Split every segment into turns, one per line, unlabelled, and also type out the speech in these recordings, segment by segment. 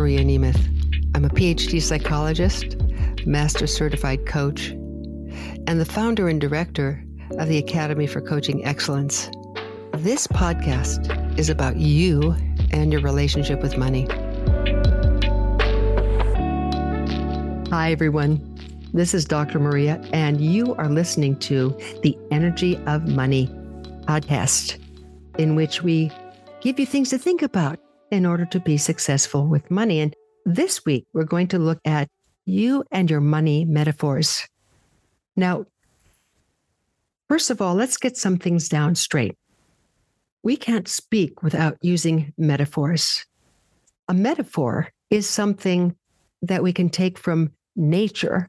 Maria Nemeth. I'm a PhD psychologist, master certified coach, and the founder and director of the Academy for Coaching Excellence. This podcast is about you and your relationship with money. Hi, everyone. This is Dr. Maria, and you are listening to the Energy of Money podcast, in which we give you things to think about in order to be successful with money. And this week, we're going to look at you and your money metaphors. Now, first of all, let's get some things down straight. We can't speak without using metaphors. A metaphor is something that we can take from nature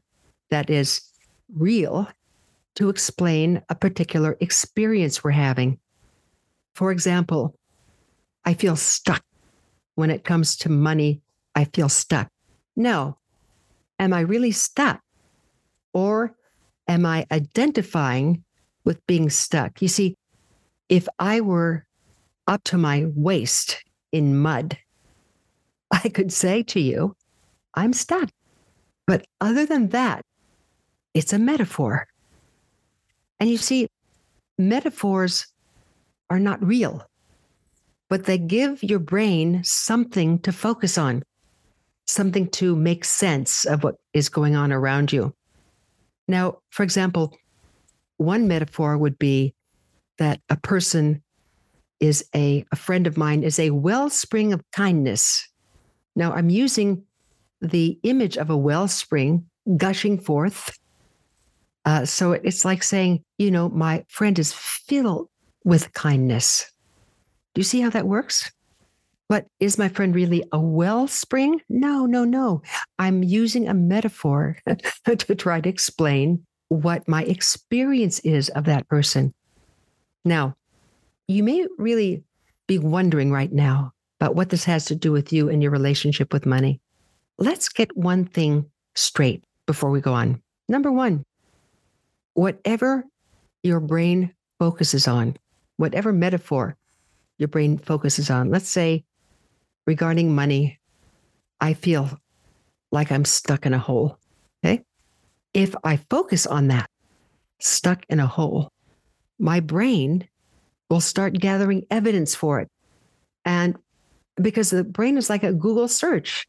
that is real to explain a particular experience we're having. For example, I feel stuck when it comes to money, I feel stuck. No. Am I really stuck? Or am I identifying with being stuck? You see, if I were up to my waist in mud, I could say to you, I'm stuck. But other than that, it's a metaphor. And you see, metaphors are not real but they give your brain something to focus on, something to make sense of what is going on around you. Now, for example, one metaphor would be that a person is a, a friend of mine is a wellspring of kindness. Now, I'm using the image of a wellspring gushing forth. Uh, so it's like saying, you know, my friend is filled with kindness. Do you see how that works? But is my friend really a wellspring? No, no, no. I'm using a metaphor to try to explain what my experience is of that person. Now, you may really be wondering right now about what this has to do with you and your relationship with money. Let's get one thing straight before we go on. Number one, whatever your brain focuses on, whatever metaphor your brain focuses on. Let's say regarding money, I feel like I'm stuck in a hole. Okay. If I focus on that, stuck in a hole, my brain will start gathering evidence for it. And because the brain is like a Google search,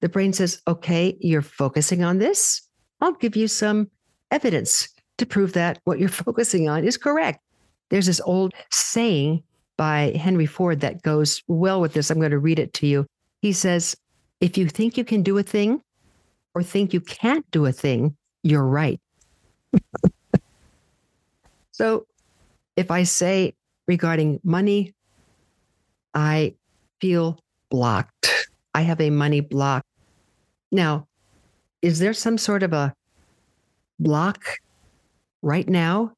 the brain says, okay, you're focusing on this. I'll give you some evidence to prove that what you're focusing on is correct. There's this old saying by Henry Ford that goes well with this. I'm going to read it to you. He says, If you think you can do a thing or think you can't do a thing, you're right. so if I say regarding money, I feel blocked. I have a money block. Now, is there some sort of a block right now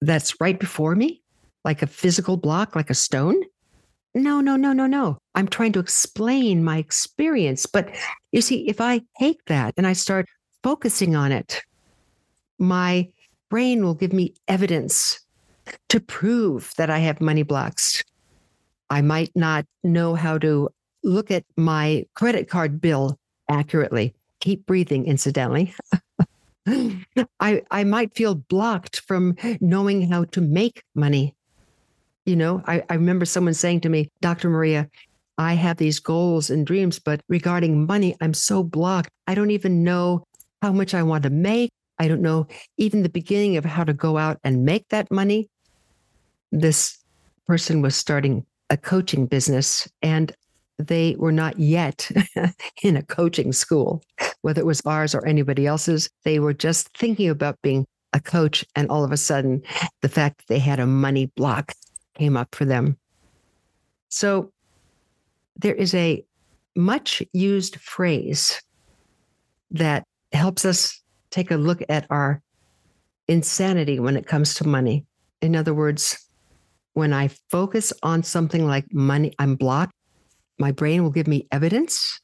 that's right before me? Like a physical block, like a stone? No, no, no, no, no. I'm trying to explain my experience. But you see, if I take that and I start focusing on it, my brain will give me evidence to prove that I have money blocks. I might not know how to look at my credit card bill accurately. Keep breathing, incidentally. I, I might feel blocked from knowing how to make money. You know, I, I remember someone saying to me, Dr. Maria, I have these goals and dreams, but regarding money, I'm so blocked. I don't even know how much I want to make. I don't know even the beginning of how to go out and make that money. This person was starting a coaching business and they were not yet in a coaching school, whether it was ours or anybody else's. They were just thinking about being a coach. And all of a sudden, the fact that they had a money block came up for them. So there is a much used phrase that helps us take a look at our insanity when it comes to money. In other words, when I focus on something like money, I'm blocked, my brain will give me evidence.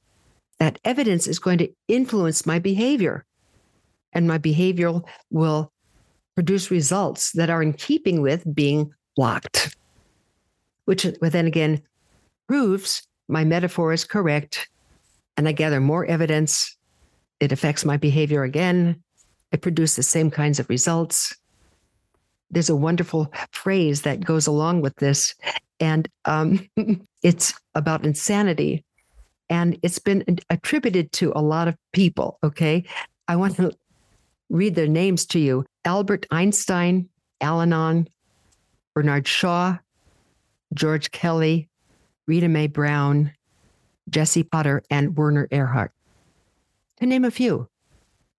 That evidence is going to influence my behavior, and my behavior will produce results that are in keeping with being which then again proves my metaphor is correct and I gather more evidence. It affects my behavior again. I produce the same kinds of results. There's a wonderful phrase that goes along with this, and um, it's about insanity. And it's been attributed to a lot of people. Okay. I want to read their names to you Albert Einstein, Al Anon, Bernard Shaw, George Kelly, Rita Mae Brown, Jesse Potter, and Werner Erhard, to name a few.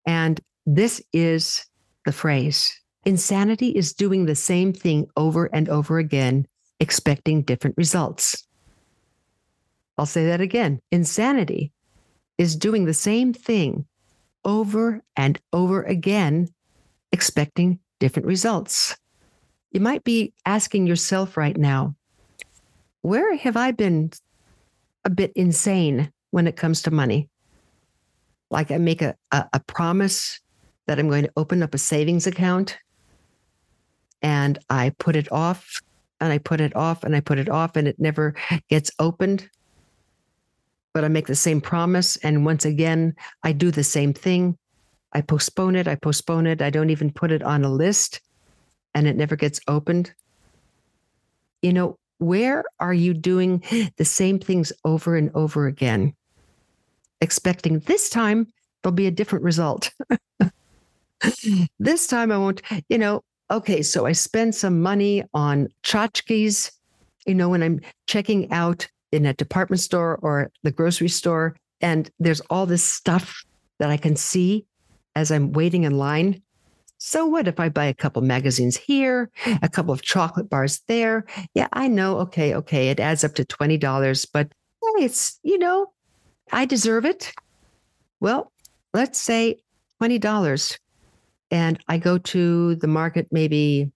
And this is the phrase insanity is doing the same thing over and over again, expecting different results. I'll say that again. Insanity is doing the same thing over and over again, expecting different results. You might be asking yourself right now, where have I been a bit insane when it comes to money? Like I make a, a, a promise that I'm going to open up a savings account and I put it off and I put it off and I put it off and it never gets opened. But I make the same promise. And once again, I do the same thing. I postpone it. I postpone it. I don't even put it on a list and it never gets opened. You know, where are you doing the same things over and over again, expecting this time there'll be a different result? this time I won't, you know, okay, so I spend some money on tchotchkes, you know, when I'm checking out in a department store or the grocery store, and there's all this stuff that I can see as I'm waiting in line. So what if I buy a couple magazines here, a mm. couple of chocolate bars there? Yeah, I know. Okay, okay, it adds up to $20, but it's, you know, I deserve it. Well, let's say $20 and I go to the market maybe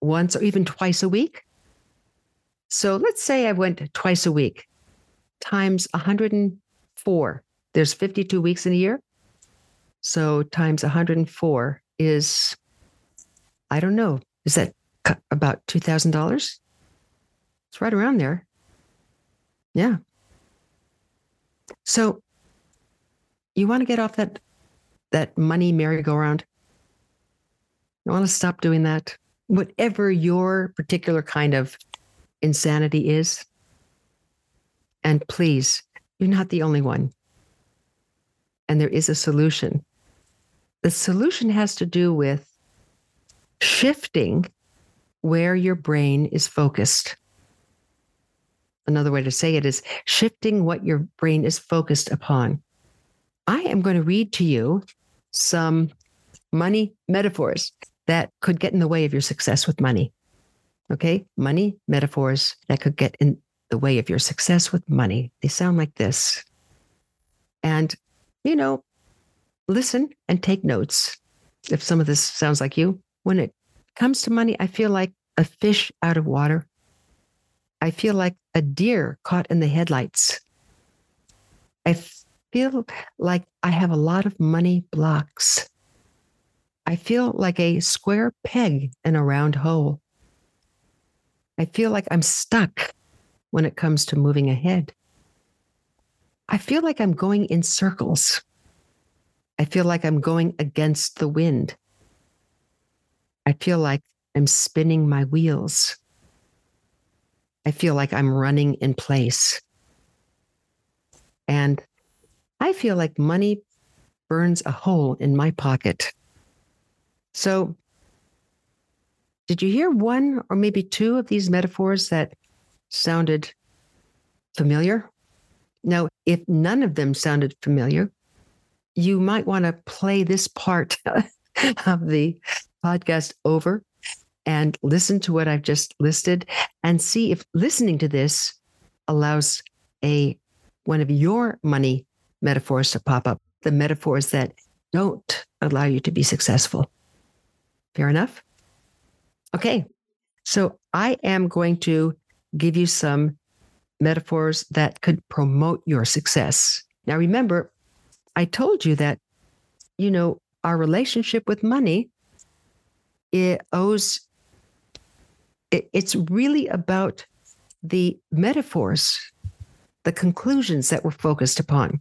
once or even twice a week. So let's say I went twice a week times 104. There's 52 weeks in a year. So times 104 is, I don't know, is that about $2,000? It's right around there. Yeah. So you want to get off that that money merry-go-round? You want to stop doing that? Whatever your particular kind of insanity is. And please, you're not the only one. And there is a solution. The solution has to do with shifting where your brain is focused. Another way to say it is shifting what your brain is focused upon. I am going to read to you some money metaphors that could get in the way of your success with money. Okay. Money metaphors that could get in the way of your success with money. They sound like this. And, you know, listen and take notes. If some of this sounds like you, when it comes to money, I feel like a fish out of water. I feel like a deer caught in the headlights. I feel like I have a lot of money blocks. I feel like a square peg in a round hole. I feel like I'm stuck when it comes to moving ahead. I feel like I'm going in circles. I feel like I'm going against the wind. I feel like I'm spinning my wheels. I feel like I'm running in place. And I feel like money burns a hole in my pocket. So, did you hear one or maybe two of these metaphors that sounded familiar? Now, if none of them sounded familiar, you might want to play this part of the podcast over and listen to what I've just listed and see if listening to this allows a one of your money metaphors to pop up, the metaphors that don't allow you to be successful. Fair enough? Okay. So I am going to give you some metaphors that could promote your success. Now, remember, I told you that, you know, our relationship with money, it owes, it, it's really about the metaphors, the conclusions that we're focused upon.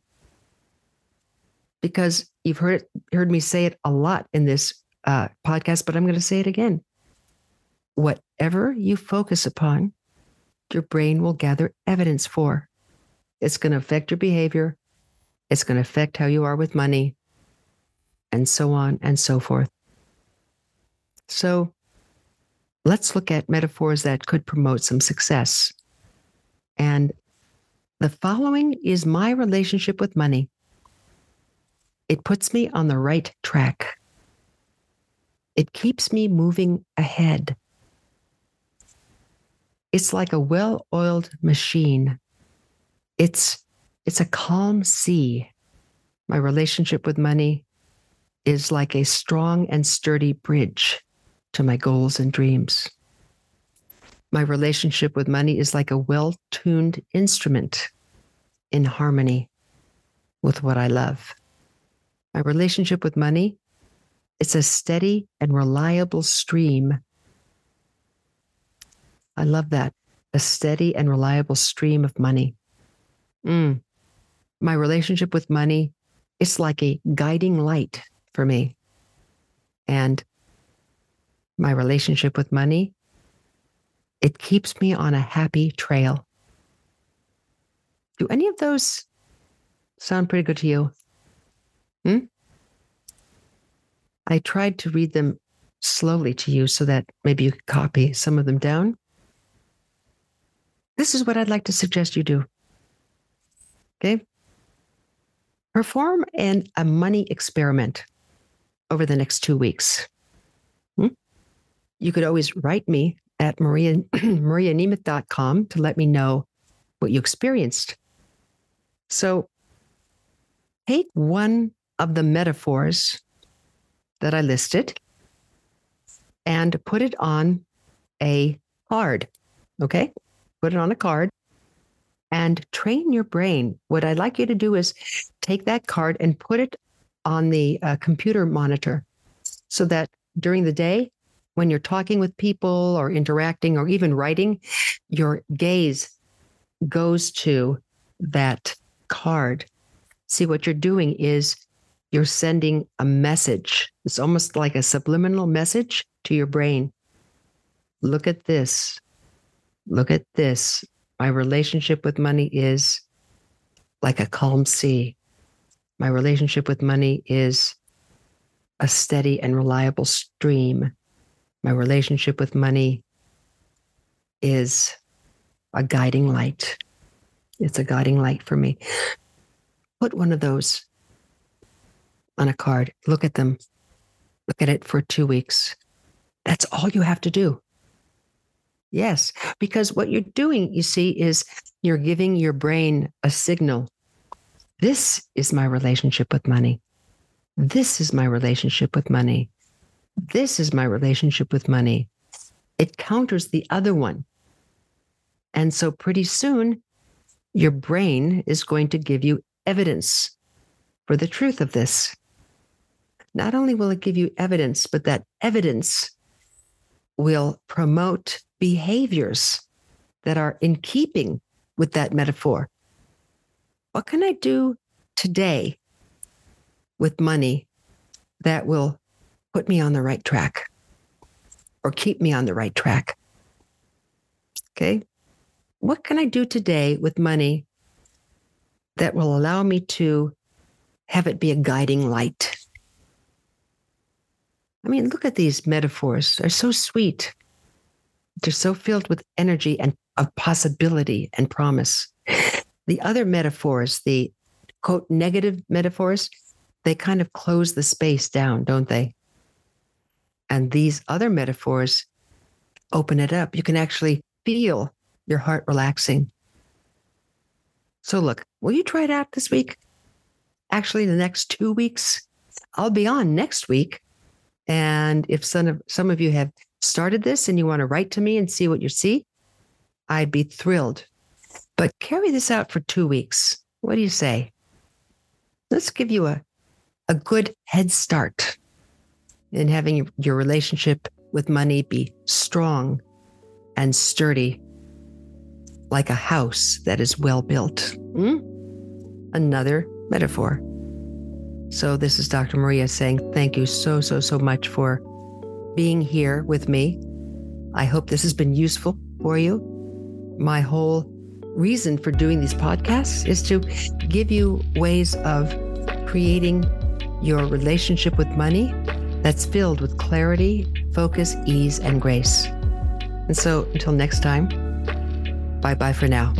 because you've heard heard me say it a lot in this uh, podcast, but I'm going to say it again. Whatever you focus upon, your brain will gather evidence for. It's going to affect your behavior. It's going to affect how you are with money, and so on and so forth. So let's look at metaphors that could promote some success. And the following is my relationship with money. It puts me on the right track. It keeps me moving ahead. It's like a well oiled machine. It's, it's a calm sea. My relationship with money is like a strong and sturdy bridge to my goals and dreams. My relationship with money is like a well tuned instrument in harmony with what I love. My relationship with money, it's a steady and reliable stream. I love that. A steady and reliable stream of money. Mm. My relationship with money, it's like a guiding light for me. And my relationship with money, it keeps me on a happy trail. Do any of those sound pretty good to you? Hmm? I tried to read them slowly to you so that maybe you could copy some of them down. This is what I'd like to suggest you do. Okay. Perform an, a money experiment over the next two weeks. Hmm? You could always write me at Maria, marianemeth.com to let me know what you experienced. So take one of the metaphors that I listed and put it on a card. Okay. Put it on a card and train your brain. What I'd like you to do is take that card and put it on the uh, computer monitor so that during the day, when you're talking with people or interacting or even writing, your gaze goes to that card. See, what you're doing is you're sending a message. It's almost like a subliminal message to your brain. Look at this. Look at this. My relationship with money is like a calm sea. My relationship with money is a steady and reliable stream. My relationship with money is a guiding light. It's a guiding light for me. Put one of those on a card. Look at them. Look at it for two weeks. That's all you have to do. Yes, because what you're doing, you see, is you're giving your brain a signal. This is my relationship with money. This is my relationship with money. This is my relationship with money. It counters the other one. And so pretty soon, your brain is going to give you evidence for the truth of this. Not only will it give you evidence, but that evidence will promote behaviors that are in keeping with that metaphor. What can I do today with money that will put me on the right track or keep me on the right track? Okay. What can I do today with money that will allow me to have it be a guiding light? I mean, look at these metaphors. They're so sweet. They're so filled with energy and of possibility and promise. The other metaphors, the quote negative metaphors, they kind of close the space down, don't they? And these other metaphors open it up. You can actually feel your heart relaxing. So, look, will you try it out this week? Actually, the next two weeks. I'll be on next week. And if some of, some of you have started this and you want to write to me and see what you see, I'd be thrilled. But carry this out for two weeks. What do you say? Let's give you a, a good head start in having your relationship with money be strong and sturdy, like a house that is well built. Hmm? Another metaphor. So, this is Dr. Maria saying thank you so, so, so much for being here with me. I hope this has been useful for you. My whole reason for doing these podcasts is to give you ways of creating your relationship with money that's filled with clarity, focus, ease, and grace. And so until next time, bye bye for now.